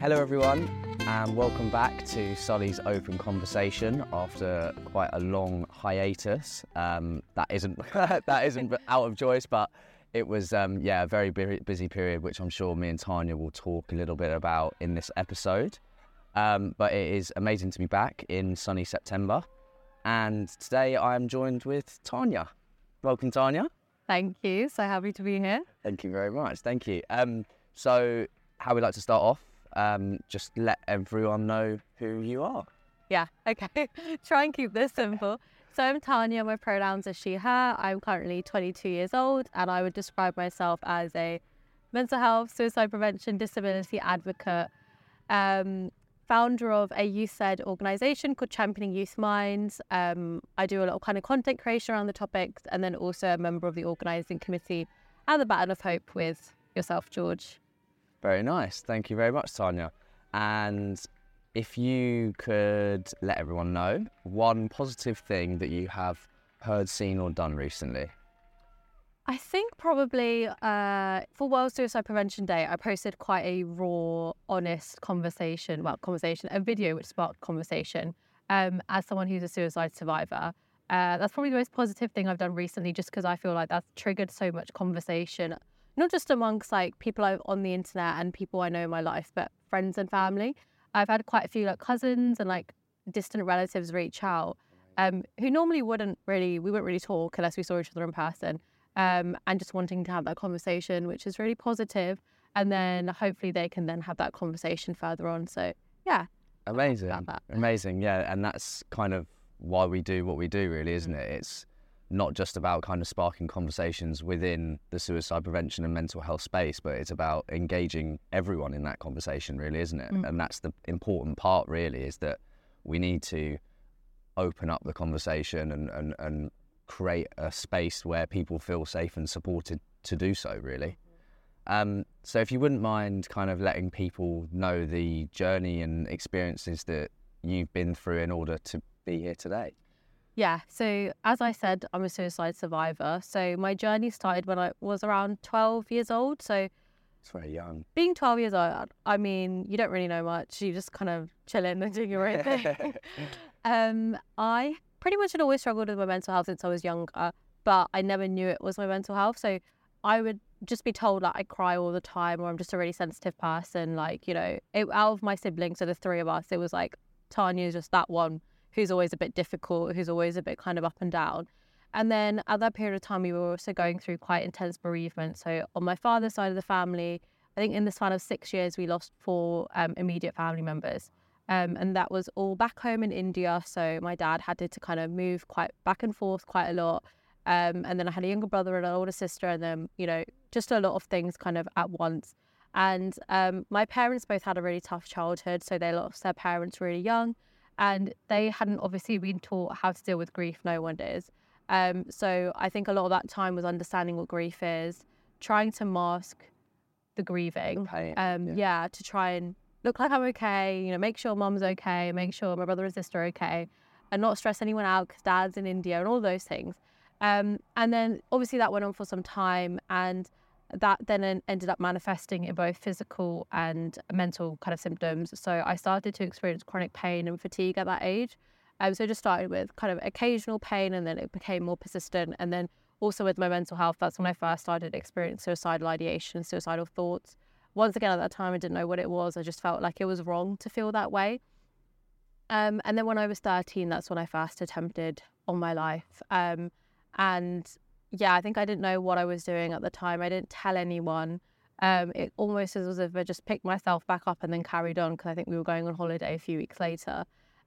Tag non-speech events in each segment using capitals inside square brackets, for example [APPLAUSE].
Hello, everyone, and welcome back to Sully's Open Conversation after quite a long hiatus. Um, that isn't [LAUGHS] that isn't out of choice, but it was um, yeah a very busy period, which I'm sure me and Tanya will talk a little bit about in this episode. Um, but it is amazing to be back in sunny September, and today I am joined with Tanya. Welcome, Tanya. Thank you. So happy to be here. Thank you very much. Thank you. Um, so, how we like to start off? Um, just let everyone know who you are. Yeah, okay. [LAUGHS] Try and keep this simple. So I'm Tanya, my pronouns are she, her. I'm currently 22 years old, and I would describe myself as a mental health, suicide prevention, disability advocate, um, founder of a youth led organization called Championing Youth Minds. Um, I do a lot of kind of content creation around the topics, and then also a member of the organizing committee and the Baton of Hope with yourself, George. Very nice. Thank you very much, Tanya. And if you could let everyone know one positive thing that you have heard, seen, or done recently. I think probably uh, for World Suicide Prevention Day, I posted quite a raw, honest conversation, well, conversation, a video which sparked conversation um, as someone who's a suicide survivor. Uh, that's probably the most positive thing I've done recently, just because I feel like that's triggered so much conversation, not just amongst like people on the internet and people I know in my life, but friends and family. I've had quite a few like cousins and like distant relatives reach out, um, who normally wouldn't really, we wouldn't really talk unless we saw each other in person um, and just wanting to have that conversation, which is really positive. And then hopefully they can then have that conversation further on. So yeah, amazing, amazing, yeah. And that's kind of why we do what we do, really, isn't it? It's not just about kind of sparking conversations within the suicide prevention and mental health space, but it's about engaging everyone in that conversation, really, isn't it? Mm. And that's the important part, really, is that we need to open up the conversation and, and, and create a space where people feel safe and supported to do so, really. Um, so, if you wouldn't mind kind of letting people know the journey and experiences that you've been through in order to be here today. Yeah, so as I said, I'm a suicide survivor. So, my journey started when I was around 12 years old. So, it's very young. Being 12 years old, I mean, you don't really know much. You just kind of chill in and do your own thing. [LAUGHS] [LAUGHS] um, I pretty much had always struggled with my mental health since I was younger, but I never knew it was my mental health. So I would just be told like I cry all the time or I'm just a really sensitive person. Like, you know, it, out of my siblings, so the three of us, it was like Tanya's just that one who's always a bit difficult, who's always a bit kind of up and down. And then at that period of time, we were also going through quite intense bereavement. So on my father's side of the family, I think in the span of six years, we lost four um, immediate family members. Um, and that was all back home in India. So my dad had to, kind of move quite back and forth quite a lot. Um, and then I had a younger brother and an older sister, and then, you know, just a lot of things kind of at once. And um, my parents both had a really tough childhood. So they lost their parents really young. And they hadn't obviously been taught how to deal with grief. No one is. Um, so I think a lot of that time was understanding what grief is, trying to mask the grieving. Okay. Um, yeah. yeah, to try and look like I'm okay, you know, make sure mom's okay, make sure my brother and sister are okay, and not stress anyone out because dad's in India and all those things. Um, and then obviously that went on for some time, and that then ended up manifesting in both physical and mental kind of symptoms. So I started to experience chronic pain and fatigue at that age. Um, so just started with kind of occasional pain, and then it became more persistent, and then also with my mental health, that's when I first started experiencing suicidal ideation, suicidal thoughts once again, at that time, I didn't know what it was. I just felt like it was wrong to feel that way. Um, and then when I was 13, that's when I first attempted on my life. Um, and yeah, I think I didn't know what I was doing at the time. I didn't tell anyone. Um, it almost as if I just picked myself back up and then carried on because I think we were going on holiday a few weeks later.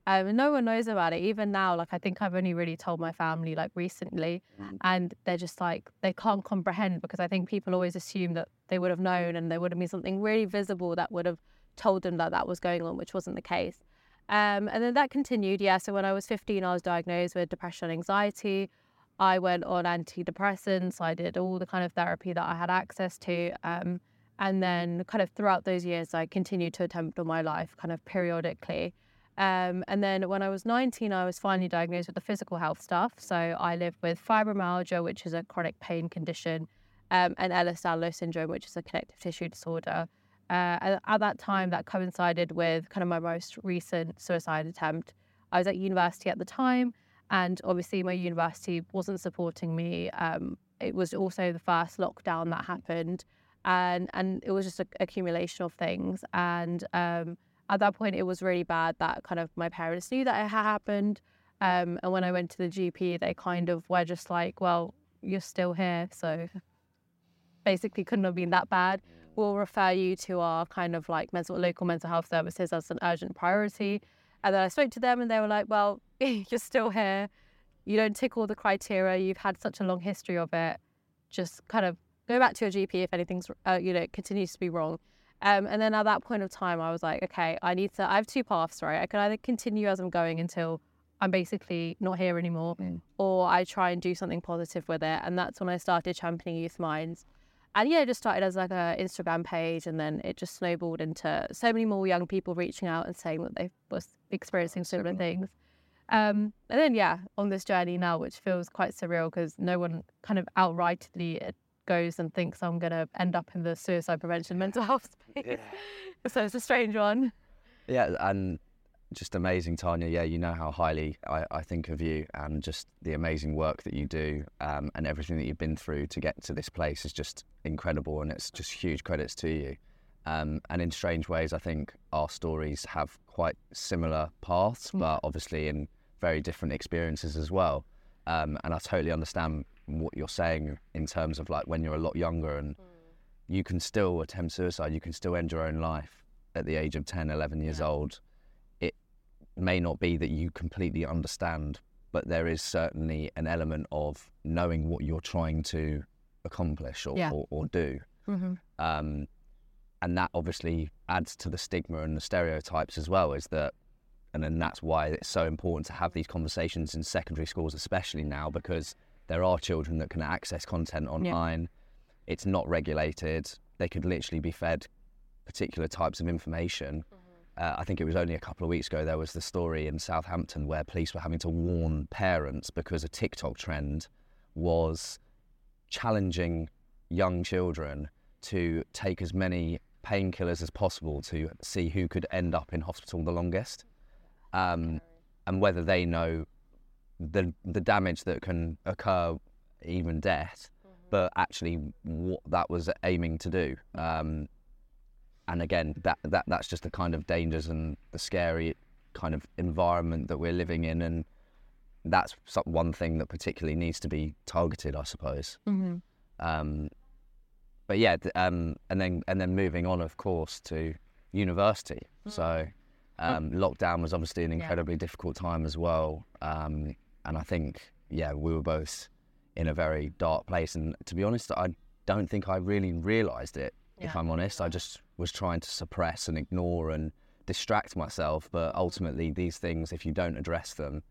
Um, no one knows about it. Even now, like I think I've only really told my family like recently, mm. and they're just like they can't comprehend because I think people always assume that they would have known and there would have been something really visible that would have told them that that was going on, which wasn't the case. Um, and then that continued. Yeah. So when I was 15, I was diagnosed with depression and anxiety. I went on antidepressants. I did all the kind of therapy that I had access to. Um, and then, kind of throughout those years, I continued to attempt on my life, kind of periodically. Um, and then when I was 19, I was finally diagnosed with the physical health stuff. So I live with fibromyalgia, which is a chronic pain condition, um, and Ehlers-Danlos syndrome, which is a connective tissue disorder. uh, at that time, that coincided with kind of my most recent suicide attempt. I was at university at the time, and obviously, my university wasn't supporting me. Um, it was also the first lockdown that happened, and and it was just an accumulation of things. And um, at that point, it was really bad that kind of my parents knew that it had happened. Um, and when I went to the GP, they kind of were just like, "Well, you're still here, so basically couldn't have been that bad. We'll refer you to our kind of like mental local mental health services as an urgent priority." And then I spoke to them, and they were like, "Well, [LAUGHS] you're still here. You don't tick all the criteria. You've had such a long history of it. Just kind of go back to your GP if anything's, uh, you know, continues to be wrong." Um, and then at that point of time, I was like, "Okay, I need to. I have two paths, right? I can either continue as I'm going until." I'm basically not here anymore, Mm. or I try and do something positive with it. And that's when I started championing youth minds. And yeah, it just started as like a Instagram page, and then it just snowballed into so many more young people reaching out and saying that they was experiencing similar things. Um, and then yeah, on this journey now, which feels quite surreal because no one kind of outrightly goes and thinks I'm gonna end up in the suicide prevention mental health [LAUGHS] space. so it's a strange one. Yeah, and just amazing, Tanya. Yeah, you know how highly I, I think of you and just the amazing work that you do um, and everything that you've been through to get to this place is just incredible and it's just huge credits to you. Um, and in strange ways, I think our stories have quite similar paths, but obviously in very different experiences as well. Um, and I totally understand what you're saying in terms of like when you're a lot younger and you can still attempt suicide, you can still end your own life at the age of 10, 11 years Yeah. old. It may not be that you completely understand, but there is certainly an element of knowing what you're trying to accomplish or, Yeah. or, or do. Mm-hmm. Um, and that obviously adds to the stigma and the stereotypes as well, is that, and then that's why it's so important to have these conversations in secondary schools, especially now, because there are children that can access content online. It's not regulated. They could literally be fed particular types of information. Uh, I think it was only a couple of weeks ago there was the story in Southampton where police were having to warn parents because a TikTok trend was challenging young children to take as many painkillers as possible to see who could end up in hospital the longest, um, and whether they know the the damage that can occur, even death, but actually what that was aiming to do. Um, and again, that, that that's just the kind of dangers and the scary kind of environment that we're living in, and that's one thing that particularly needs to be targeted, I suppose. Mm-hmm. Um, but yeah, um, and then and then moving on, of course, to university. So um, lockdown was obviously an Yeah. incredibly difficult time as well, um, and I think yeah, we were both in a very dark place. And to be honest, I don't think I really realised it. If I'm honest, I just was trying to suppress and ignore and distract myself. But ultimately, these things, if you don't address them,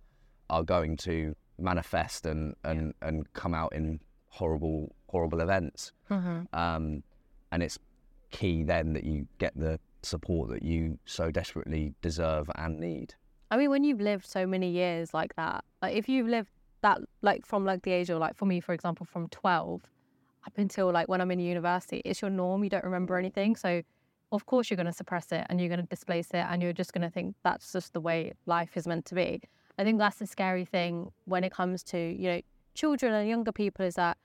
are going to manifest and and, and come out in horrible horrible events. Mm-hmm. Um, and it's key then that you get the support that you so desperately deserve and need. I mean, when you've lived so many years like that, like if you've lived that, like from like the age of like for me, for example, from twelve up until like when I'm in university, it's your norm. You don't remember anything, so of course you're going to suppress it and you're going to displace it, and you're just going to think that's just the way life is meant to be. I think that's the scary thing when it comes to you know children and younger people is that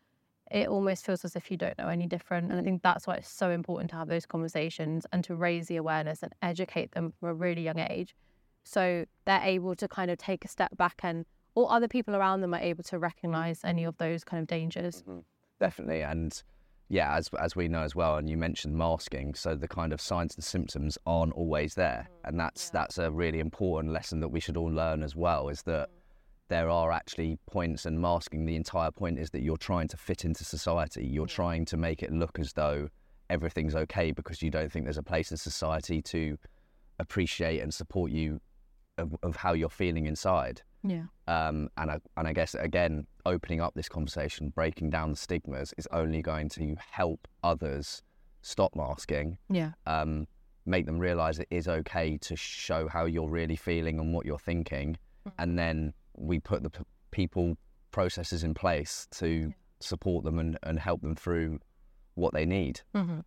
it almost feels as if you don't know any different. And I think that's why it's so important to have those conversations and to raise the awareness and educate them from a really young age. So they're able to kind of take a step back and or other people around them are able to recognize any of those kind of dangers. Mm-hmm. Definitely, and yeah, as as we know as well, and you mentioned masking, so the kind of signs and symptoms aren't always there, and that's that's a really important lesson that we should all learn as well. Is that there are actually points, and masking. The entire point is that you're trying to fit into society. You're trying to make it look as though everything's okay because you don't think there's a place in society to appreciate and support you of, of how you're feeling inside. Yeah. Um, and I, and I guess again, opening up this conversation, breaking down the stigmas, is only going to help others stop masking, Yeah. um, make them realise it is okay to show how you're really feeling and what you're thinking, and then we put the p- people processes in place to support them and, and help them through what they need. hmm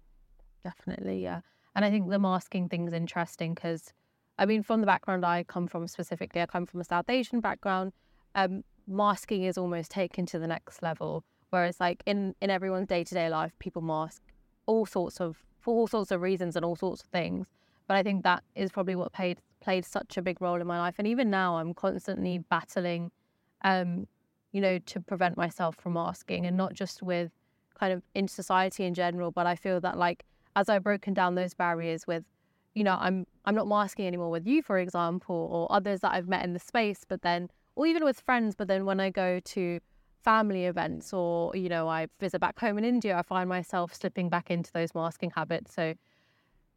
Definitely, yeah. And I think the masking thing is interesting because, I mean, from the background I come from specifically, I come from a South Asian background. Um, masking is almost taken to the next level. Whereas, like in in everyone's day to day life, people mask all sorts of for all sorts of reasons and all sorts of things. But I think that is probably what played played such a big role in my life. And even now, I'm constantly battling, um, you know, to prevent myself from masking, and not just with kind of in society in general. But I feel that like as I've broken down those barriers with, you know, I'm I'm not masking anymore with you, for example, or others that I've met in the space. But then, or even with friends. But then when I go to family events or you know I visit back home in India, I find myself slipping back into those masking habits. So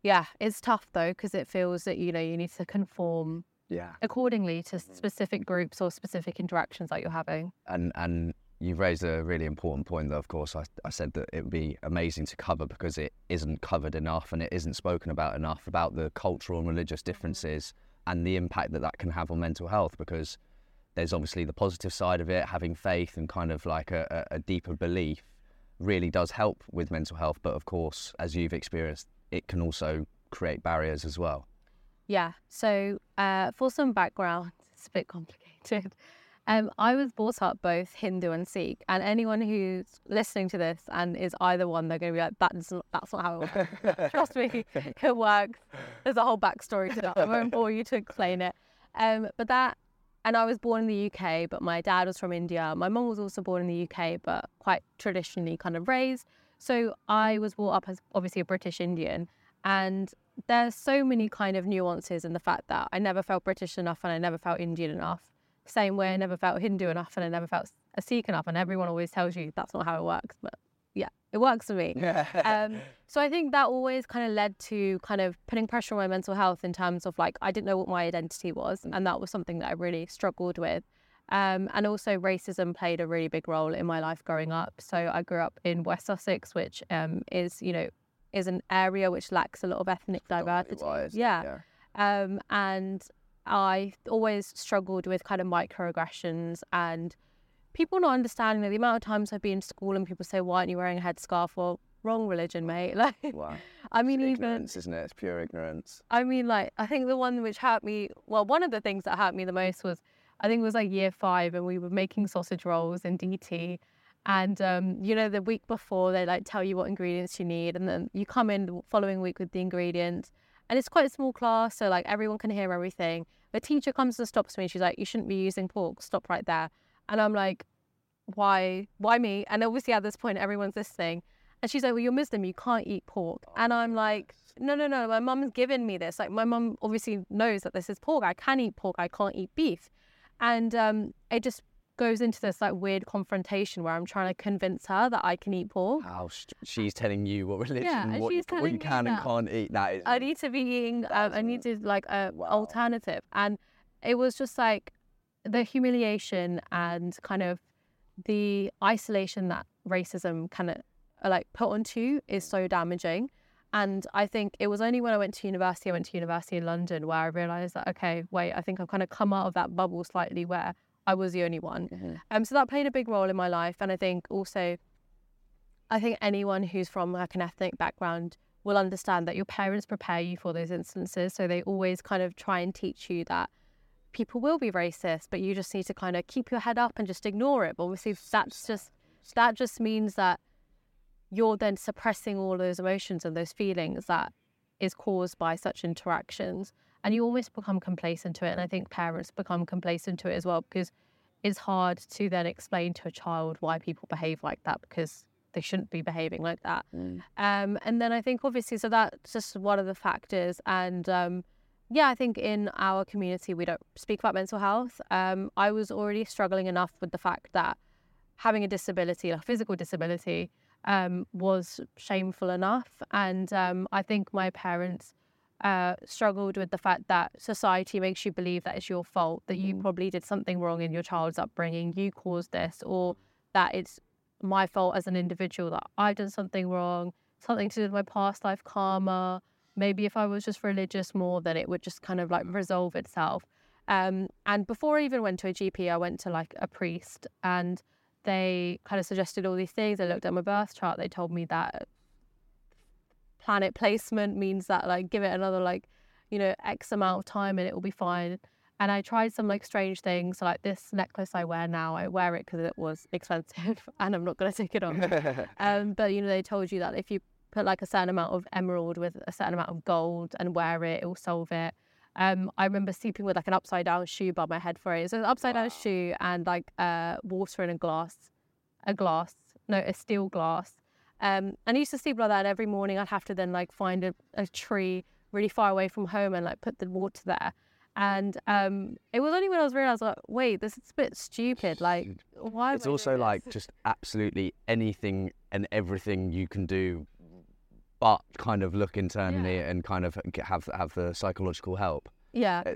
yeah, it's tough though because it feels that you know you need to conform yeah. accordingly to mm-hmm. specific groups or specific interactions that you're having. And and you've raised a really important point that of course. I, I said that it would be amazing to cover because it isn't covered enough and it isn't spoken about enough about the cultural and religious mm-hmm. differences and the impact that that can have on mental health because there's obviously the positive side of it having faith and kind of like a, a deeper belief really does help with mental health. But of course as you've experienced it can also create barriers as well Yeah. So uh, for some background, [LAUGHS] it's a bit complicated. Um, I was brought up both Hindu and Sikh, and anyone who's listening to this and is either one, they're going to be like, "That's not, that's not how it works." [LAUGHS] Trust me, it works. There's a whole backstory to that. I won't bore you to explain it. Um, but that, and I was born in the UK, but my dad was from India. My mum was also born in the UK, but quite traditionally kind of raised. So I was brought up as obviously a British Indian, and there's so many kind of nuances in the fact that I never felt British enough and I never felt Indian enough. Same way I never felt Hindu enough and I never felt a Sikh enough. And everyone always tells you that's not how it works, but yeah, it works for me. [LAUGHS] Um, so I think that always kind of led to kind of putting pressure on my mental health in terms of like I didn't know what my identity was, and that was something that I really struggled with. Um, and also racism played a really big role in my life growing up. So I grew up in West Sussex, which um, is you know is an area which lacks a lot of ethnic diversity. Wise, yeah. Um, and I always struggled with kind of microaggressions and people not understanding that the amount of times I've been to school and people say, "Why aren't you wearing a headscarf?" Well, wrong religion, mate. [LAUGHS] Like, wow I mean, it's even ignorance isn't it it's pure ignorance I mean, like, I think the one which hurt me, well, one of the things that hurt me the most was, I think it was like year five, and we were making sausage rolls in DT. And, um, you know, the week before, they like tell you what ingredients you need. And then you come in the following week with the ingredients. And it's quite a small class, so like everyone can hear everything. The teacher comes and stops me. She's like, You shouldn't be using pork. Stop right there. And I'm like, Why? Why me? And obviously, at this point, everyone's listening. And she's like, Well, you're Muslim. You can't eat pork. And I'm like, no, no, no. My mum's given me this. Like, my mum obviously knows that this is pork. I can eat pork. I can't eat beef. And um, it just goes into this like weird confrontation where I'm trying to convince her that I can eat pork. st- she's telling you what religion and what, you, what you can and that can't eat that is I need to be eating. Um, I need to like a Wow. alternative, and it was just like the humiliation and kind of the isolation that racism kind of like put onto you is so damaging. And I think it was only when I went to university, I went to university in London, where I realized that okay, wait, I think I've kind of come out of that bubble slightly where I was the only one. Mhm. Um, so that played a big role in my life, and I think also, I think anyone who's from like an ethnic background will understand that your parents prepare you for those instances. So they always kind of try and teach you that people will be racist, but you just need to kind of keep your head up and just ignore it. But obviously, that's just that just means that you're then suppressing all those emotions and those feelings that is caused by such interactions and you almost become complacent to it and i think parents become complacent to it as well because it's hard to then explain to a child why people behave like that because they shouldn't be behaving like that Mm. um, and then i think obviously so that's just one of the factors and um, yeah i think in our community we don't speak about mental health um, i was already struggling enough with the fact that having a disability a physical disability um, was shameful enough and um, i think my parents uh, struggled with the fact that society makes you believe that it's your fault, that you probably did something wrong in your child's upbringing, you caused this, or that it's my fault as an individual that I've done something wrong, something to do with my past life karma. Maybe if I was just religious more, then it would just kind of like resolve itself. Um, and before I even went to a GP, I went to like a priest and they kind of suggested all these things. They looked at my birth chart. They told me that planet placement means that like give it another like you know x amount of time and it will be fine and i tried some like strange things so, like this necklace i wear now i wear it because it was [LAUGHS] expensive and i'm not going to take it off [LAUGHS] um but you know they told you that if you put like a certain amount of emerald with a certain amount of gold and wear it it will solve it um, I remember sleeping with like an upside down shoe by my head for it. So an upside wow. down shoe and like uh, water in a glass, a glass, no, a steel glass. Um, and I used to sleep like that. And every morning I'd have to then like find a, a tree really far away from home and like put the water there. And um, it was only when I was realized, like, wait, this is a bit stupid. Like, why? It's also like just absolutely anything and everything you can do but kind of look internally yeah. and kind of have have the psychological help. Yeah, uh,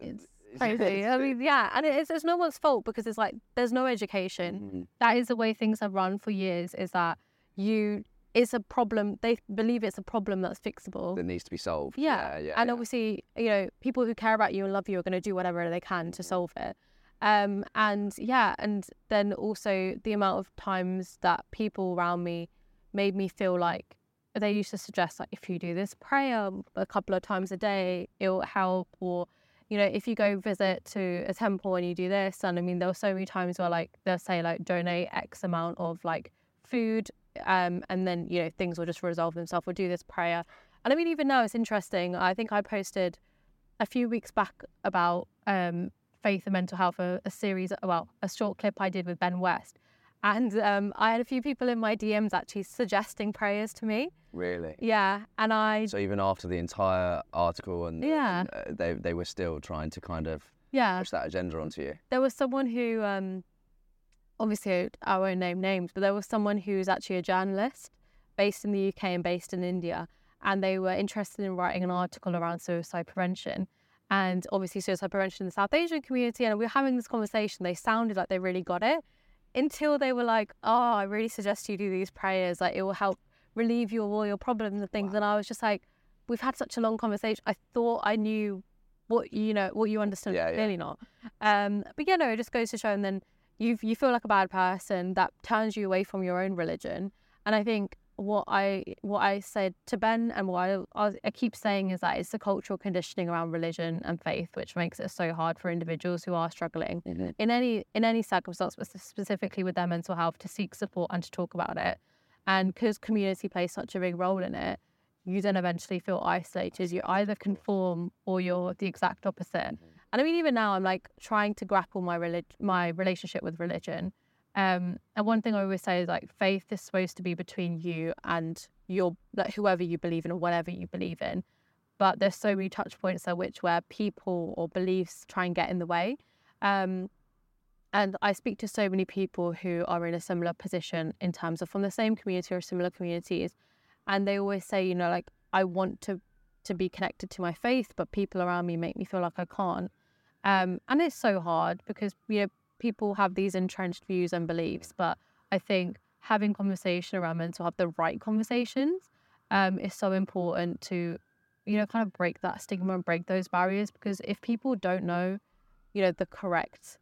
it's crazy. I mean, yeah, and it's it's no one's fault because it's like there's no education. Mm-hmm. That is the way things have run for years. Is that you? It's a problem. They believe it's a problem that's fixable. That needs to be solved. Yeah, yeah, yeah and yeah. obviously, you know, people who care about you and love you are going to do whatever they can to solve it. Um, and yeah, and then also the amount of times that people around me made me feel like they used to suggest like if you do this prayer a couple of times a day, it'll help. Or you know, if you go visit to a temple and you do this, and I mean, there were so many times where like they'll say like donate X amount of like food, um, and then you know things will just resolve themselves. Or do this prayer, and I mean, even now it's interesting. I think I posted a few weeks back about um, faith and mental health, a, a series, well, a short clip I did with Ben West and um, I had a few people in my DMs actually suggesting prayers to me. Really? Yeah, and I. So even after the entire article, and yeah, uh, they they were still trying to kind of yeah push that agenda onto you. There was someone who, um, obviously I won't name names, but there was someone who's actually a journalist based in the UK and based in India, and they were interested in writing an article around suicide prevention. And obviously, suicide prevention in the South Asian community, and we were having this conversation. They sounded like they really got it, until they were like, "Oh, I really suggest you do these prayers. Like it will help relieve you of all your problems and things." Wow. And I was just like, "We've had such a long conversation. I thought I knew what you know, what you understood. Yeah, Clearly yeah. not." Um, but yeah, no, it just goes to show. And then you you feel like a bad person that turns you away from your own religion. And I think what I what I said to Ben and what I, I, keep saying is that it's the cultural conditioning around religion and faith which makes it so hard for individuals who are struggling mm-hmm. in any in any circumstance, but specifically with their mental health, to seek support and to talk about it. And because community plays such a big role in it, you then eventually feel isolated. You either conform or you're the exact opposite. Mm-hmm. And I mean, even now, I'm like trying to grapple my relig- my relationship with religion um, and one thing I always say is like faith is supposed to be between you and your like whoever you believe in or whatever you believe in. But there's so many touch points at which where people or beliefs try and get in the way. Um, and I speak to so many people who are in a similar position in terms of from the same community or similar communities, and they always say, you know, like I want to to be connected to my faith, but people around me make me feel like I can't. Um, and it's so hard because you know people have these entrenched views and beliefs, but I think having conversation around mental health, the right conversations, um, is so important to, you know, kind of break that stigma and break those barriers. Because if people don't know, you know, the correct,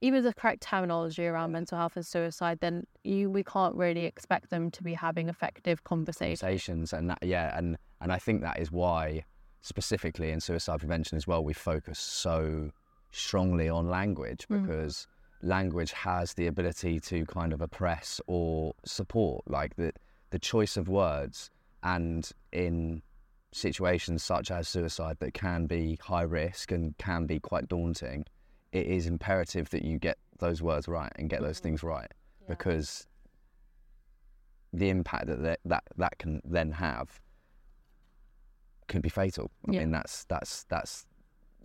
even the correct terminology around mental health and suicide, then you we can't really expect them to be having effective conversations. Conversations, and that, yeah, and and I think that is why specifically in suicide prevention as well we focus so strongly on language mm. because mm. language has the ability to kind of oppress or support, like the the choice of words, and in situations such as suicide that can be high risk and can be quite daunting, it is imperative that you get those words right and get those mm-hmm. things right yeah. because the impact that that, that that can then have can be fatal. I yeah. mean that's that's that's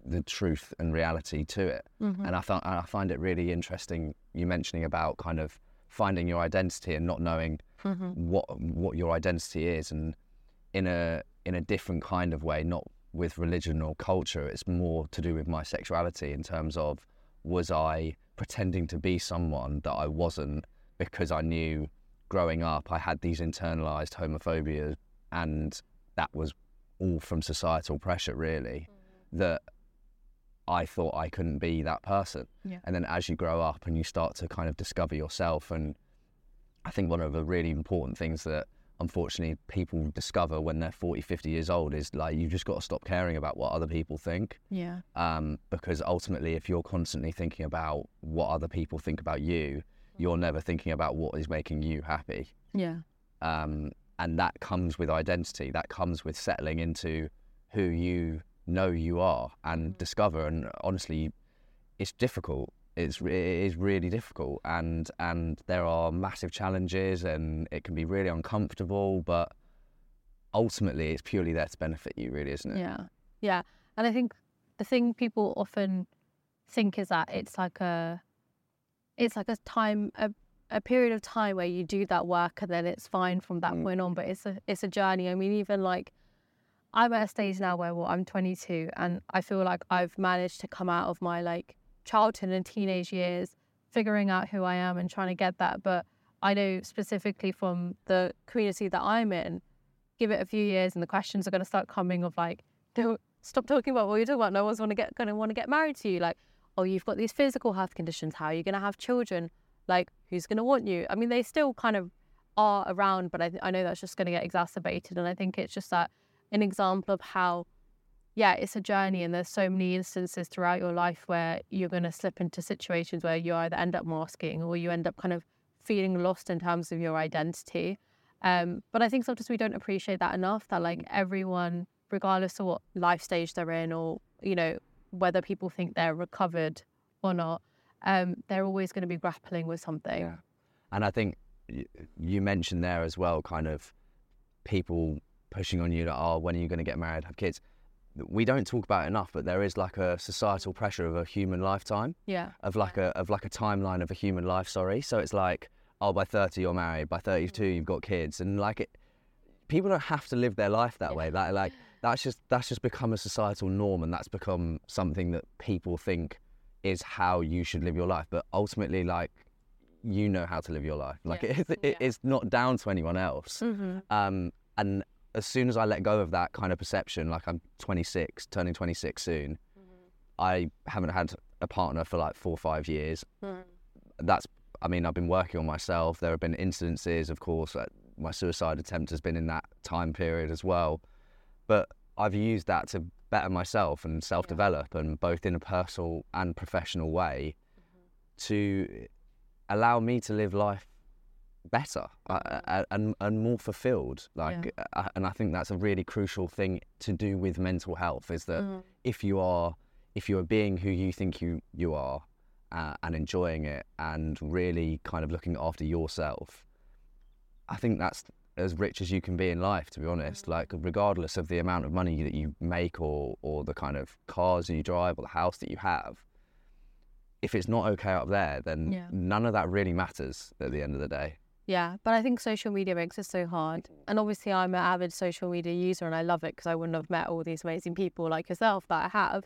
the truth and reality to it. Mm-hmm. And I, th- I find it really interesting you mentioning about kind of finding your identity and not knowing mm-hmm. what what your identity is, and in a in a different kind of way, not with religion or culture. It's more to do with my sexuality in terms of was I pretending to be someone that I wasn't because I knew growing up I had these internalized homophobia and that was all from societal pressure really mm-hmm. that I thought I couldn't be that person. Yeah. And then as you grow up and you start to kind of discover yourself, and I think one of the really important things that unfortunately people discover when they're 40 50 years old is like you've just got to stop caring about what other people think. Yeah. um, because ultimately if you're constantly thinking about what other people think about you you're never thinking about what is making you happy. Yeah. um, and that comes with identity. That comes with settling into who you know you are and discover. And honestly it's difficult it's it is really difficult and and there are massive challenges and it can be really uncomfortable but ultimately it's purely there to benefit you really isn't it Yeah. Yeah. And I think the thing people often think is that it's like a it's like a time a, a period of time where you do that work and then it's fine from that Mm. point on. But it's a it's a journey. I mean, even like I'm at a stage now where well, I'm 22 and I feel like I've managed to come out of my like childhood and teenage years, figuring out who I am and trying to get that. But I know specifically from the community that I'm in, give it a few years and the questions are going to start coming of like, don't stop talking about what you're talking about. No one's to get going to want to get married to you. Like, oh, you've got these physical health conditions. How are you going to have children? Like, who's going to want you? I mean, they still kind of are around, but I, th- I know that's just going to get exacerbated. And I think it's just that an example of how, yeah, it's a journey. And there's so many instances throughout your life where you're going to slip into situations where you either end up masking or you end up kind of feeling lost in terms of your identity. Um, but I think sometimes we don't appreciate that enough that like everyone, regardless of what life stage they're in or, you know, whether people think they're recovered or not, um, they're always going to be grappling with something. Yeah. And I think you mentioned there as well, kind of people pushing on you that, oh, when are you going to get married, have kids? We don't talk about it enough, but there is like a societal pressure of a human lifetime, Yeah. of like a of like a timeline of a human life. Sorry, so it's like, oh, by thirty you're married, by thirty-two you've got kids, and like it, people don't have to live their life that way. That like that's just that's just become a societal norm, and that's become something that people think is how you should live your life. But ultimately, like you know how to live your life. Like Yes, [LAUGHS] it, it, yeah. it's not down to anyone else. Mm-hmm. Um, and as soon as I let go of that kind of perception, like I'm 26, turning 26 soon, I haven't had a partner for like four or five years. That's, I mean, I've been working on myself. There have been incidences, of course. uh, My suicide attempt has been in that time period as well. But I've used that to better myself and self develop, and both in a personal and professional way to allow me to live life better uh, uh, and and more fulfilled like uh, and i think that's a really crucial thing to do with mental health is that Mm-hmm. if you are if you are being who you think you you are uh, and enjoying it and really kind of looking after yourself i think that's as rich as you can be in life to be honest. Like regardless of the amount of money that you make or or the kind of cars you drive or the house that you have if it's not okay up there then Yeah. none of that really matters at the end of the day Yeah, but I think social media makes it so hard. And obviously, I'm an avid social media user and I love it because I wouldn't have met all these amazing people like yourself that I have.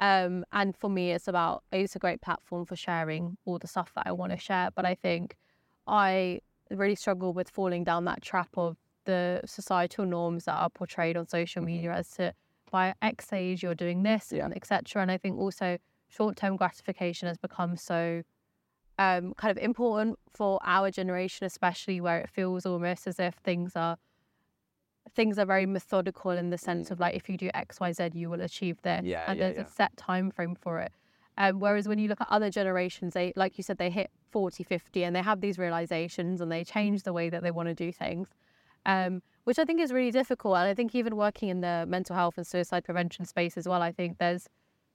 Um, and for me, it's about it's a great platform for sharing all the stuff that I want to share. But I think I really struggle with falling down that trap of the societal norms that are portrayed on social media as to by X age you're doing this Yeah. and etc. And I think also short-term gratification has become so um, kind of important for our generation, especially where it feels almost as if things are things are very methodical in the sense of like if you do X, Y, Z, you will achieve this, Yeah, and yeah, there's yeah. a set time frame for it. Um, whereas when you look at other generations, they like you said, they hit 40, 50, and they have these realizations and they change the way that they want to do things. Um, which I think is really difficult. And I think even working in the mental health and suicide prevention space as well, I think there's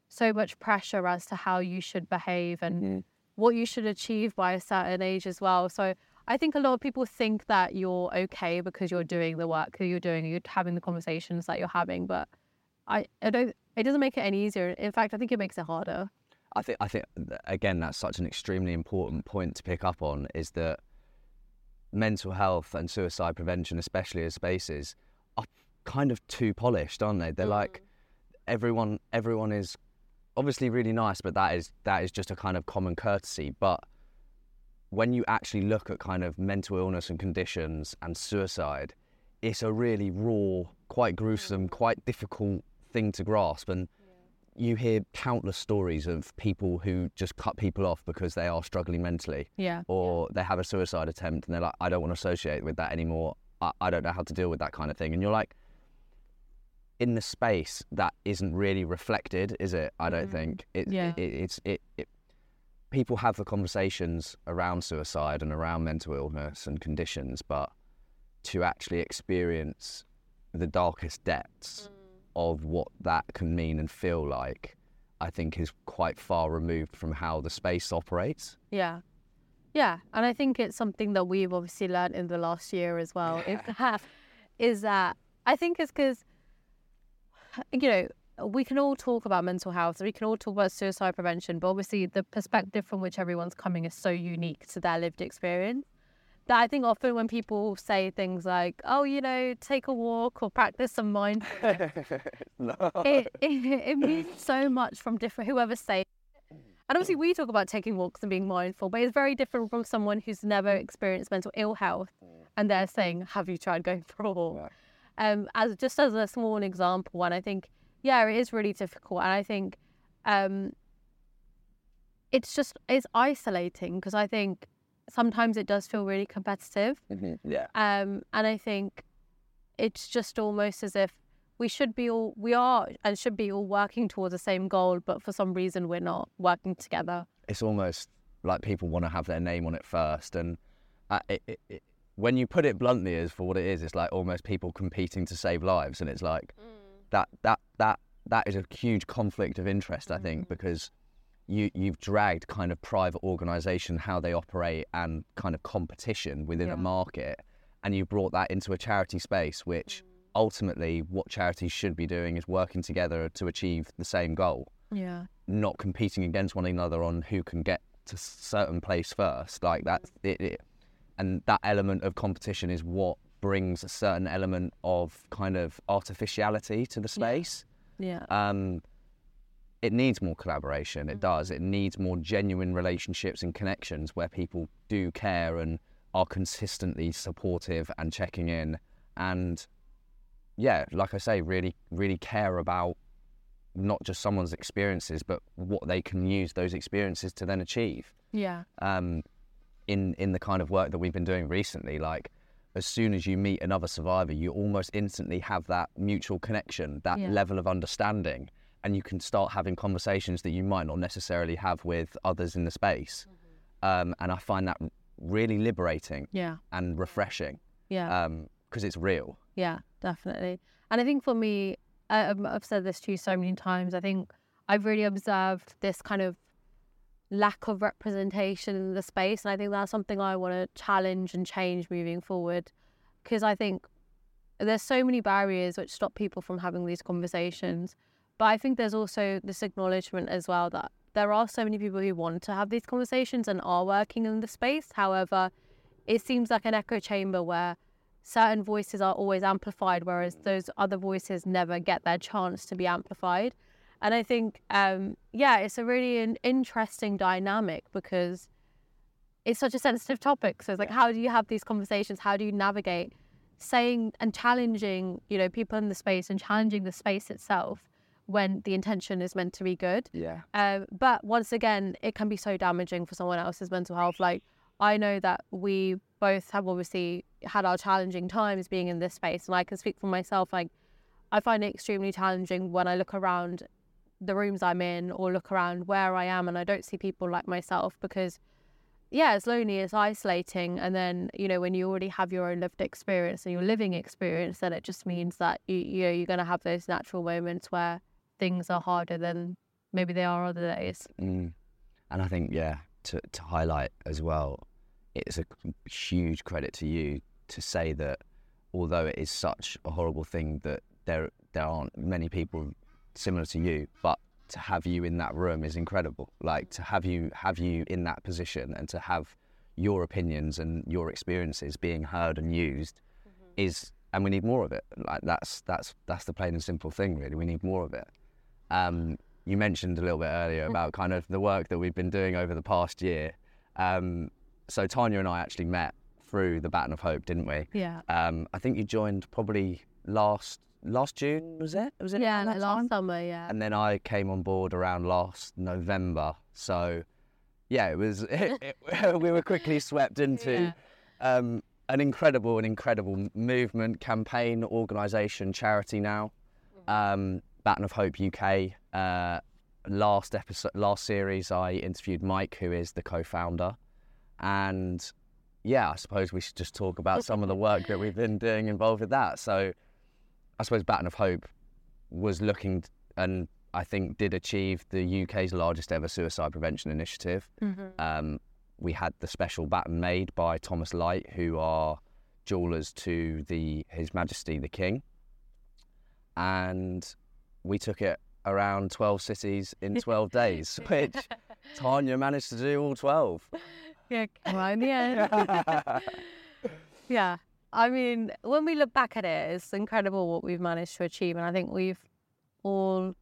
so much pressure as to how you should behave and what you should achieve by a certain age as well. So I think a lot of people think that you're okay because you're doing the work that you're doing, you're having the conversations that you're having, but I, I don't. It doesn't make it any easier. In fact, I think it makes it harder. I think I think again that's such an extremely important point to pick up on is that mental health and suicide prevention, especially as spaces, are kind of too polished, aren't they? They're like mm-hmm. everyone everyone is obviously really nice, but that is that is just a kind of common courtesy. But when you actually look at kind of mental illness and conditions and suicide, it's a really raw, quite gruesome, quite difficult thing to grasp. And you hear countless stories of people who just cut people off because they are struggling mentally Yeah. or they have a suicide attempt and they're like, I don't want to associate with that anymore. I, I don't know how to deal with that kind of thing. And you're like, in the space that isn't really reflected, is it? I don't Mm. think it, Yeah. it, it's it, it. People have the conversations around suicide and around mental illness and conditions, but to actually experience the darkest depths of what that can mean and feel like, I think is quite far removed from how the space operates. Yeah. Yeah. And I think it's something that we've obviously learned in the last year as well. If that [LAUGHS] is that I think it's because you know, we can all talk about mental health, we can all talk about suicide prevention, but obviously the perspective from which everyone's coming is so unique to their lived experience. That I think often when people say things like, "Oh, you know, take a walk or practice some mindfulness," [LAUGHS] it, it, [LAUGHS] it means so much from different whoever say mm. and obviously we talk about taking walks and being mindful but it's very different from someone who's never experienced mental ill health mm. and they're saying have you tried going for a walk um as just as a small example and i think yeah it is really difficult and i think um it's just it's isolating because i think sometimes it does feel really competitive Yeah. um, and I think it's just almost as if we should be all we are and should be all working towards the same goal, but for some reason we're not working together. It's almost like people want to have their name on it first, and uh, it, it, when you put it bluntly, as for what it is, it's like almost people competing to save lives, and it's like mm. that that that that is a huge conflict of interest, I think, mm. because you you've dragged kind of private organisation how they operate and kind of competition within Yeah. a market, and you brought that into a charity space, which mm. ultimately what charities should be doing is working together to achieve the same goal. Yeah, not competing against one another on who can get to certain place first. Like that's it, it, and that element of competition is what brings a certain element of kind of artificiality to the space. yeah, Um, it needs more collaboration. It does. It needs more genuine relationships and connections where people do care and are consistently supportive and checking in and yeah, like I say, really, really care about not just someone's experiences, but what they can use those experiences to then achieve. yeah, Um, in in the kind of work that we've been doing recently, like as soon as you meet another survivor, you almost instantly have that mutual connection, that Yeah. level of understanding, and you can start having conversations that you might not necessarily have with others in the space. Um, and I find that really liberating yeah, and refreshing yeah. because it's real. Yeah, definitely. And I think for me, I, um, I've said this to you so many times. I think I've really observed this kind of lack of representation in the space, and I think that's something I want to challenge and change moving forward. Because I think there's so many barriers which stop people from having these conversations, but I think there's also this acknowledgement as well that there are so many people who want to have these conversations and are working in the space. However, it seems like an echo chamber where certain voices are always amplified, whereas those other voices never get their chance to be amplified. And I think, um, yeah, it's a really an interesting dynamic because it's such a sensitive topic. So it's like, how do you have these conversations? How do you navigate saying and challenging, you know, people in the space and challenging the space itself when the intention is meant to be good? Yeah. Um, but once again, it can be so damaging for someone else's mental health. Like, I know that we both have obviously had our challenging times being in this space, and I can speak for myself. Like, I find it extremely challenging when I look around the rooms I'm in or look around where I am and I don't see people like myself because, yeah, it's lonely, it's isolating. And then, you know, when you already have your own lived experience and your living experience, then it just means that, you, you know, you're going to have those natural moments where things are harder than maybe they are other days. Mm. And I think, yeah, to, to highlight as well, it's a huge credit to you to say that although it is such a horrible thing that there there aren't many people similar to you, but to have you in that room is incredible. Like to have you have you in that position and to have your opinions and your experiences being heard and used is and we need more of it. Like that's that's that's the plain and simple thing really. We need more of it. Um, you mentioned a little bit earlier about kind of the work that we've been doing over the past year. Um, so Tanya and I actually met through the Baton of Hope, didn't we? Yeah. Um, I think you joined probably last last June, was it? Was it? Yeah, like last time? summer, yeah. And then I came on board around last November. So yeah, it was. [LAUGHS] It, it, we were quickly swept into. Yeah. Um, an incredible, an incredible movement, campaign, organisation, charity now. Um, Baton of Hope UK. Uh, last episode, last series, I interviewed Mike, who is the co-founder, and yeah, I suppose we should just talk about some of the work that we've been doing involved with that. So, I suppose Baton of Hope was looking and I think did achieve the UK's largest ever suicide prevention initiative. Um, we had the special baton made by Thomas Lyte, who are jewelers to the His Majesty the King, and we took it around 12 cities in [LAUGHS] 12 days, which Tanya managed to do all 12. [LAUGHS] Yeah, come on, in the end. [LAUGHS] yeah. I mean, when we look back at it, it's incredible what we've managed to achieve. And I think we've all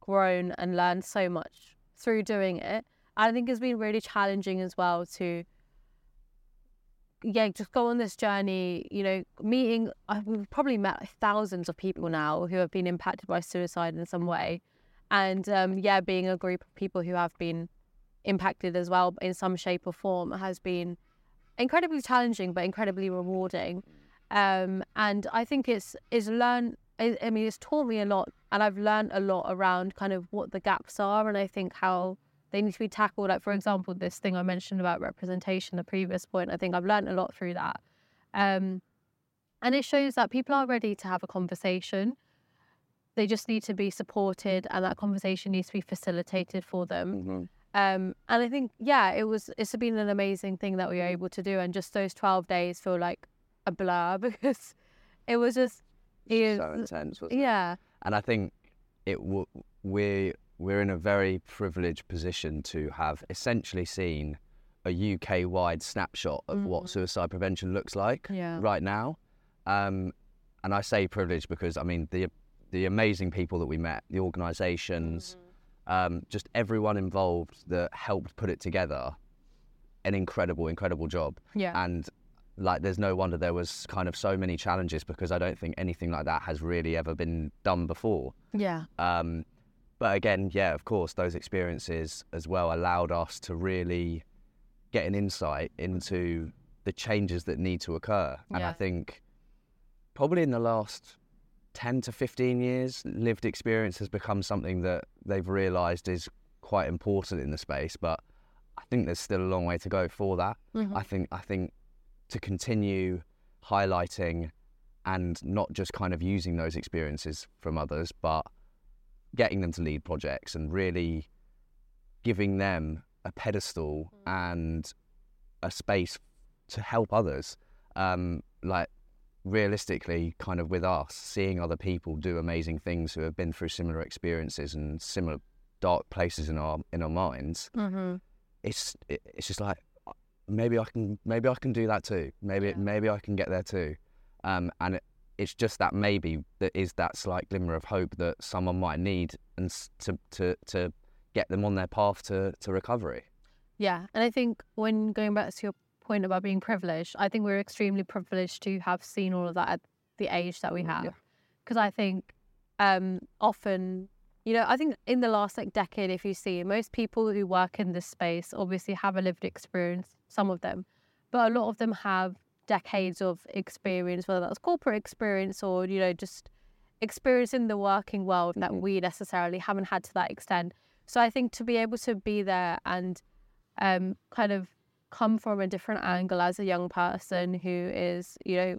grown and learned so much through doing it. I think it's been really challenging as well to, yeah, just go on this journey, you know, meeting, we've probably met thousands of people now who have been impacted by suicide in some way. And um, yeah, being a group of people who have been impacted as well in some shape or form has been incredibly challenging but incredibly rewarding. Um, and i think it's it's learned I, I mean it's taught me a lot and i've learned a lot around kind of what the gaps are and i think how they need to be tackled. Like for example this thing i mentioned about representation the previous point i think i've learned a lot through that. Um, and it shows that people are ready to have a conversation. They just need to be supported and that conversation needs to be facilitated for them. Mhm. Um, and I think, yeah, it was, it's been an amazing thing that we were able to do. And just those 12 days feel like a blur [LAUGHS] because it was just, it, So intense, wasn't it? yeah, and I think it w- we we're in a very privileged position to have essentially seen a UK wide snapshot of what Mhm. suicide prevention looks like yeah, right now. Um, and I say privileged because I mean the the amazing people that we met, the organisations, um, just everyone involved that helped put it together, an incredible, incredible job. yeah, And like, there's no wonder there was kind of so many challenges because I don't think anything like that has really ever been done before. yeah, Um, but again, yeah, of course, those experiences as well allowed us to really get an insight into the changes that need to occur. And I think probably in the last 10 to 15 years, lived experience has become something that they've realised is quite important in the space. But I think there's still a long way to go for that. Mhm. I think I think to continue highlighting and not just kind of using those experiences from others, but getting them to lead projects and really giving them a pedestal and a space to help others. Um, like realistically, kind of with us, seeing other people do amazing things who have been through similar experiences and similar dark places in our in our minds hmm it's it, it's just like uh, maybe I can maybe I can do that too. Maybe Yeah. maybe I can get there too. Um, and it, it's just that maybe that is that slight glimmer of hope that someone might need and to to to get them on their path to to recovery. yeah. And I think when going back to your point about being privileged, I think we're extremely privileged to have seen all of that at the age that we have. Yeah. Because I think um, often, you know, I think in the last like decade, if you see most people who work in this space obviously have a lived experience, some of them, but a lot of them have decades of experience, whether that's corporate experience or, you know, just experience in the working world that Mhm. we necessarily haven't had to that extent. So I think to be able to be there and um, kind of come from a different angle as a young person who is, you know,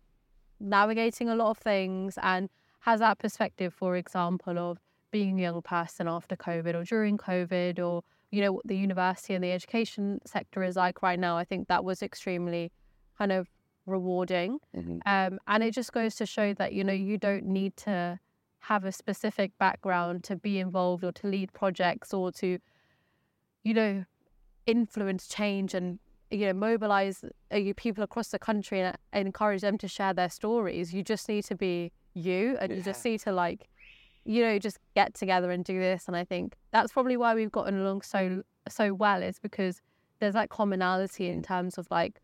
navigating a lot of things and has that perspective, for example, of being a young person after COVID or during COVID or, you know, what the university and the education sector is like right now. I think that was extremely kind of rewarding. Um, and it just goes to show that, you know, you don't need to have a specific background to be involved or to lead projects or to, you know, influence change and, you know, mobilize uh, you people across the country and, and encourage them to share their stories. You just need to be you and you just need to like, you know, just get together and do this. And I think that's probably why we've gotten along so so well is because there's that commonality in terms of like,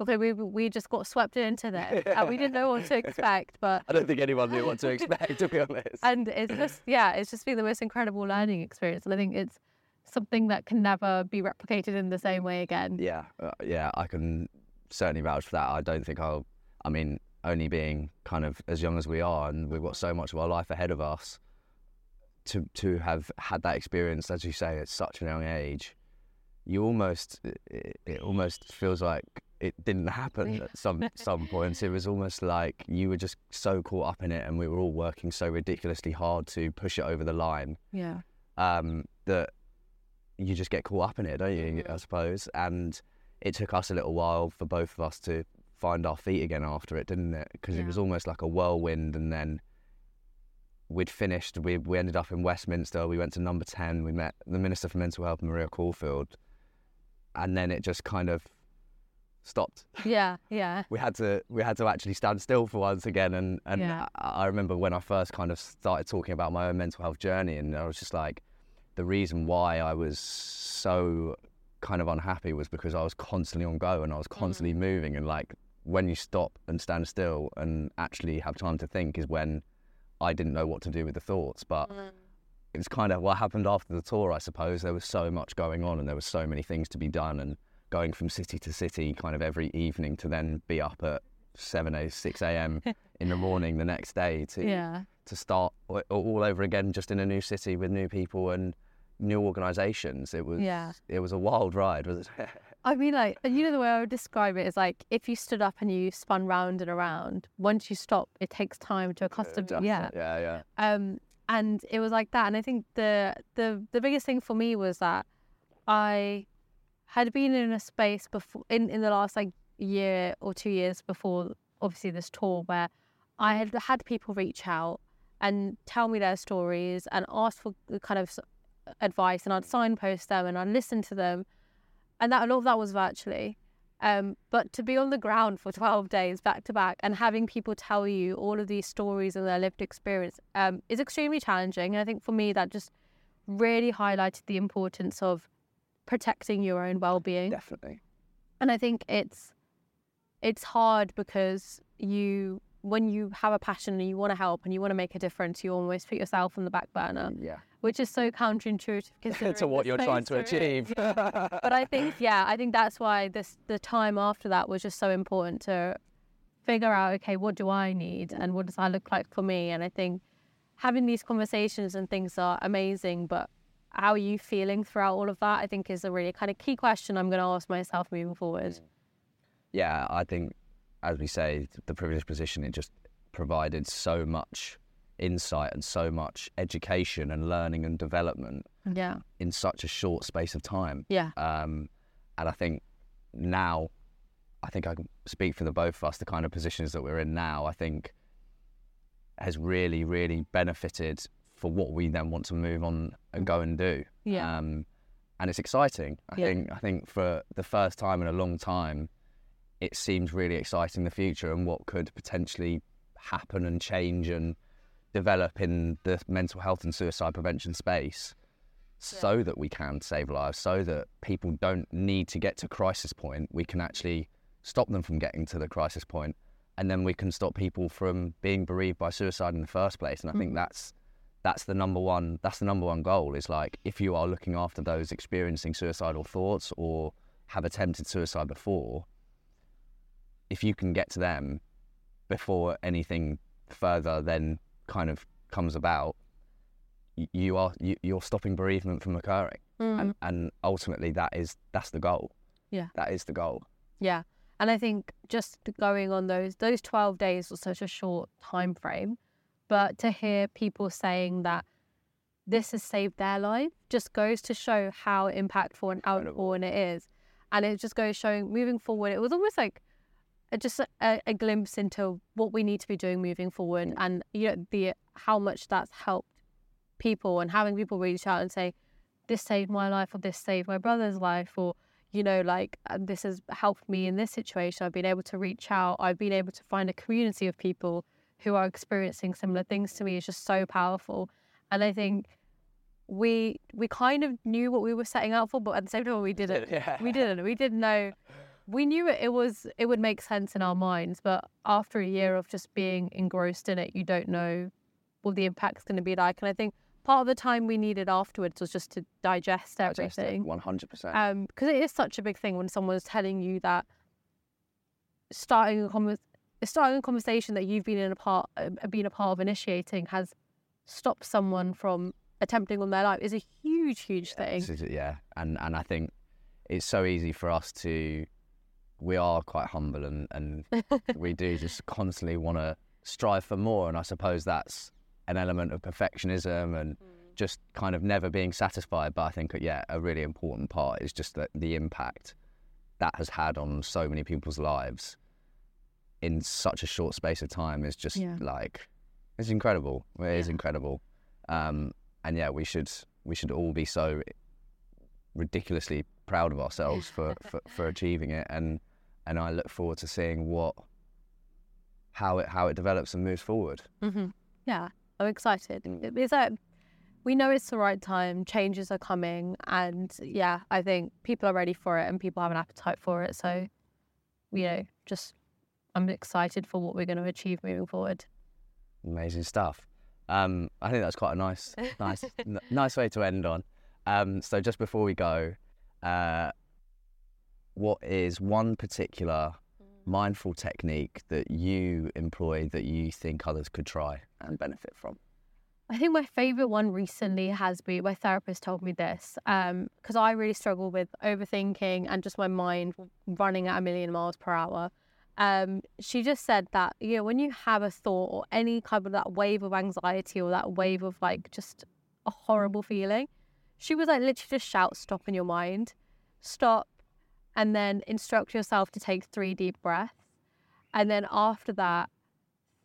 okay, we we just got swept into this [LAUGHS] and we didn't know what to expect, but I don't think anyone knew what to [LAUGHS] expect, to be honest. and it's just yeah, it's just been the most incredible learning experience, and I think it's something that can never be replicated in the same way again. yeah, uh, yeah, I can certainly vouch for that. I don't think I'll. I mean, only being kind of as young as we are, and we've got so much of our life ahead of us. To to have had that experience, as you say, at such a young age, you almost it, it almost feels like it didn't happen at some [LAUGHS] some points. It was almost like you were just so caught up in it, and we were all working so ridiculously hard to push it over the line Yeah. um, that you just get caught up in it, don't you? I Mhm. suppose. And it took us a little while for both of us to find our feet again after it, didn't it? Because it was almost like a whirlwind, and then we'd finished. We we ended up in Westminster. We went to Number Ten. We met the Minister for Mental Health, Maria Caulfield, and then it just kind of stopped Yeah. [LAUGHS] Yeah. we had to we had to actually stand still for once again and and Yeah. I, I remember when I first kind of started talking about my own mental health journey and I was just like the reason why I was so kind of unhappy was because I was constantly on go and I was mm. constantly moving and like when you stop and stand still and actually have time to think is when I didn't know what to do with the thoughts but mm. it's kind of what happened after the tour, I suppose. There was so much going on and there were so many things to be done and going from city to city kind of every evening to then be up at 7 a 6 a.m. [LAUGHS] in the morning the next day to Yeah. to start all over again just in a new city with new people and new organizations. It was Yeah. it was a wild ride, was it? [LAUGHS] I mean, like, you know, the way I would describe it is like if you stood up and you spun round and around, once you stop, it takes time to accustom. Adjust yeah. Yeah, yeah. Um, and it was like that. And I think the the the biggest thing for me was that I had been in a space before in in the last like year or two years before, obviously this tour, where I had had people reach out and tell me their stories and ask for the kind of advice, and I'd signpost them and I'd listen to them, and that a lot of that was virtually. Um, but to be on the ground for [LAUGHS] 12 days back to back and having people tell you all of these stories and their lived experience um, is extremely challenging. And I think for me, that just really highlighted the importance of protecting your own well-being. Definitely. And I think it's it's hard because you when you have a passion and you want to help and you want to make a difference, you almost put yourself on the back burner, mm, Yeah. which is so counterintuitive [LAUGHS] to what you're trying to achieve. [LAUGHS] but I think yeah, I think that's why this the time after that was just so important to figure out okay, what do I need and what does that look like for me? And I think having these conversations and things are amazing, but how are you feeling throughout all of that? I think is a really kind of key question I'm going to ask myself moving forward. Mm. yeah, I think, as we say, the privileged position, it just provided so much insight and so much education and learning and development Yeah, in such a short space of time. yeah, Um, and I think now, I think I can speak for the both of us, the kind of positions that we're in now, I think has really, really benefited for what we then want to move on and go and do. yeah, Um, and it's exciting. I Yeah. think I think for the first time in a long time, it seems really exciting the future and what could potentially happen and change and develop in the mental health and suicide prevention space so that we can save lives, so that people don't need to get to crisis point. We can actually stop them from getting to the crisis point and then we can stop people from being bereaved by suicide in the first place. And I think Mhm. that's that's the number one that's the number one goal is like if you are looking after those experiencing suicidal thoughts or have attempted suicide before if you can get to them before anything further then kind of comes about you are you, you're stopping bereavement from occurring Mm. and, and ultimately that is that's the goal Yeah. that is the goal yeah. And I think just going on those those twelve days was such a short time frame, but to hear people saying that this has saved their life just goes to show how impactful and outpouring it is, and it just goes showing moving forward. It was almost like just a, a glimpse into what we need to be doing moving forward, and you know the how much that's helped people and having people reach out and say, "This saved my life," or "This saved my brother's life," or you know, like uh, this has helped me in this situation. I've been able to reach out. I've been able to find a community of people who are experiencing similar things to me. It's just so powerful, and I think we we kind of knew what we were setting out for, but at the same time we didn't. [LAUGHS] yeah We didn't. We didn't know. We knew it, it was it would make sense in our minds, but after a year of just being engrossed in it, you don't know what the impact's going to be like. And I think part of the time we needed afterwards was just to digest everything one hundred percent um because it is such a big thing when someone's telling you that starting a convers- starting a conversation that you've been in a part uh, been a part of initiating has stopped someone from attempting on their life is a huge, huge thing. Is- yeah, and and I think it's so easy for us to. We are quite humble, and and [LAUGHS] we do just constantly want to strive for more, and I suppose that's an element of perfectionism and just kind of never being satisfied. But I think yeah, a really important part is just that the impact that has had on so many people's lives in such a short space of time is just Yeah. like it's incredible. It is Yeah. incredible. Um, and yeah, we should we should all be so ridiculously proud of ourselves [LAUGHS] for, for, for achieving it and and I look forward to seeing what how it how it develops and moves forward. hmm Yeah, I'm excited. Mm. It- It's like we know it's the right time. Changes are coming, and yeah, I think people are ready for it, and people have an appetite for it. So, you know, just I'm excited for what we're going to achieve moving forward. Amazing stuff. Um, I think that's quite a nice nice [LAUGHS] n- nice way to end on. Um, so just before we go, uh, what is one particular mindful technique that you employ that you think others could try and benefit from? I think my favorite one recently has been my therapist told me this because I really struggle with overthinking and just my mind running at a million miles per hour. Um, she just said that you know when you have a thought or any kind of that wave of anxiety or that wave of like just a horrible feeling, she was like literally just shout stop in your mind, stop, and then instruct yourself to take three deep breaths, and then after that,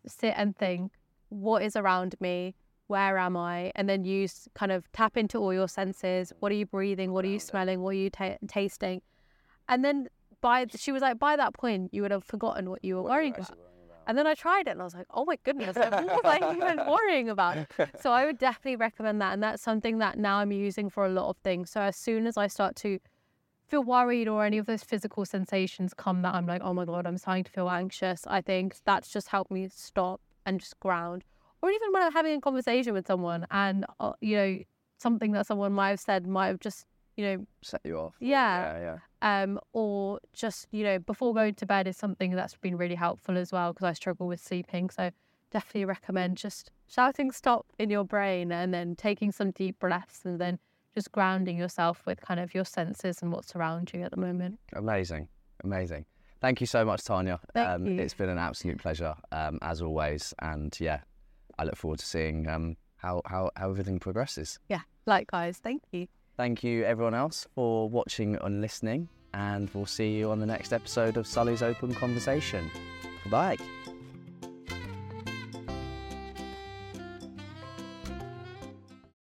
sit and think what is around me where am I? And then use kind of tap into all your senses. What are you breathing? What are you smelling? What are you ta- tasting? And then by she was like, by that point, you would have forgotten what you were worrying about. And then I tried it and I was like, oh my goodness, what was I [LAUGHS] even worrying about? So I would definitely recommend that. And that's something that now I'm using for a lot of things. So as soon as I start to feel worried or any of those physical sensations come that I'm like, oh my God, I'm starting to feel anxious, I think that's just helped me stop and just ground. Or even when I'm having a conversation with someone and, uh, you know, something that someone might have said might have just, you know, Set you off. Yeah. Yeah, yeah. um, or just you know before going to bed is something that's been really helpful as well because I struggle with sleeping. So definitely recommend just shouting stop in your brain and then taking some deep breaths and then just grounding yourself with kind of your senses and what's around you at the moment. Amazing, amazing. Thank you so much, Tanya. Thank um, you. It's been an absolute pleasure, um, as always. And yeah, I look forward to seeing um, how, how, how everything progresses. Yeah, likewise. Thank you. Thank you, everyone else, for watching and listening. And we'll see you on the next episode of Sully's Open Conversation. Bye.